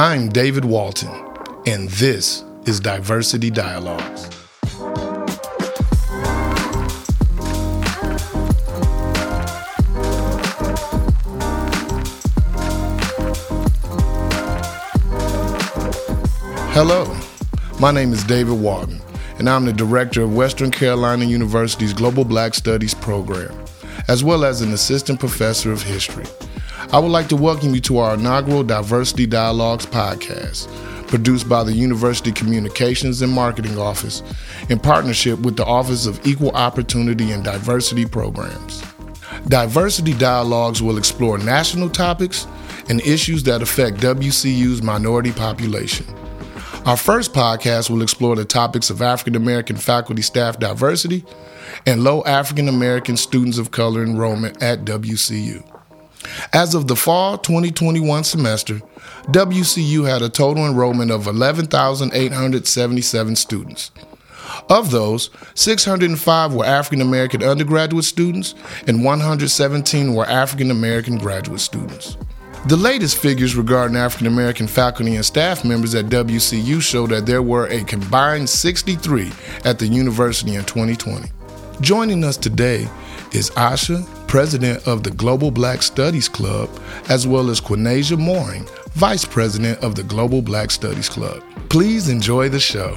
I'm David Walton, and this is Diversity Dialogues. Hello, my name is David Walton, and I'm the director of Western Carolina University's Global Black Studies program, as well as an assistant professor of history. I would like to welcome you to our inaugural Diversity Dialogues podcast, produced by the University Communications and Marketing Office in partnership with the Office of Equal Opportunity and Diversity Programs. Diversity Dialogues will explore national topics and issues that affect WCU's minority population. Our first podcast will explore the topics of African American faculty staff diversity and low African American students of color enrollment at WCU. As of the fall 2021 semester, WCU had a total enrollment of 11,877 students. Of those, 605 were African American undergraduate students and 117 were African American graduate students. The latest figures regarding African American faculty and staff members at WCU show that there were a combined 63 at the university in 2020. Joining us today is Asha, president of the Global Black Studies Club, as well as Quinasia Mooring, vice president of the Global Black Studies Club. Please enjoy the show.